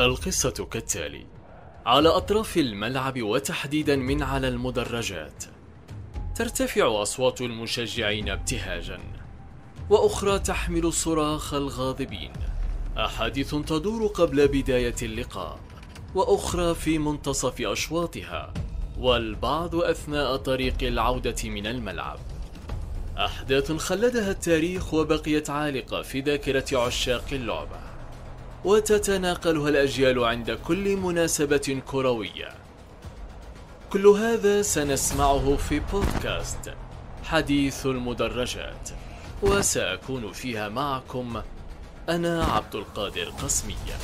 القصة كالتالي على أطراف الملعب وتحديدا من على المدرجات ترتفع أصوات المشجعين ابتهاجا وأخرى تحمل صراخ الغاضبين. أحاديث تدور قبل بداية اللقاء وأخرى في منتصف أشواطها والبعض أثناء طريق العودة من الملعب. أحداث خلدها التاريخ وبقيت عالقة في ذاكرة عشاق اللعبة. وتتناقلها الأجيال عند كل مناسبة كروية. كل هذا سنسمعه في بودكاست حديث المدرجات وسأكون فيها معكم أنا عبد القادر قسمية.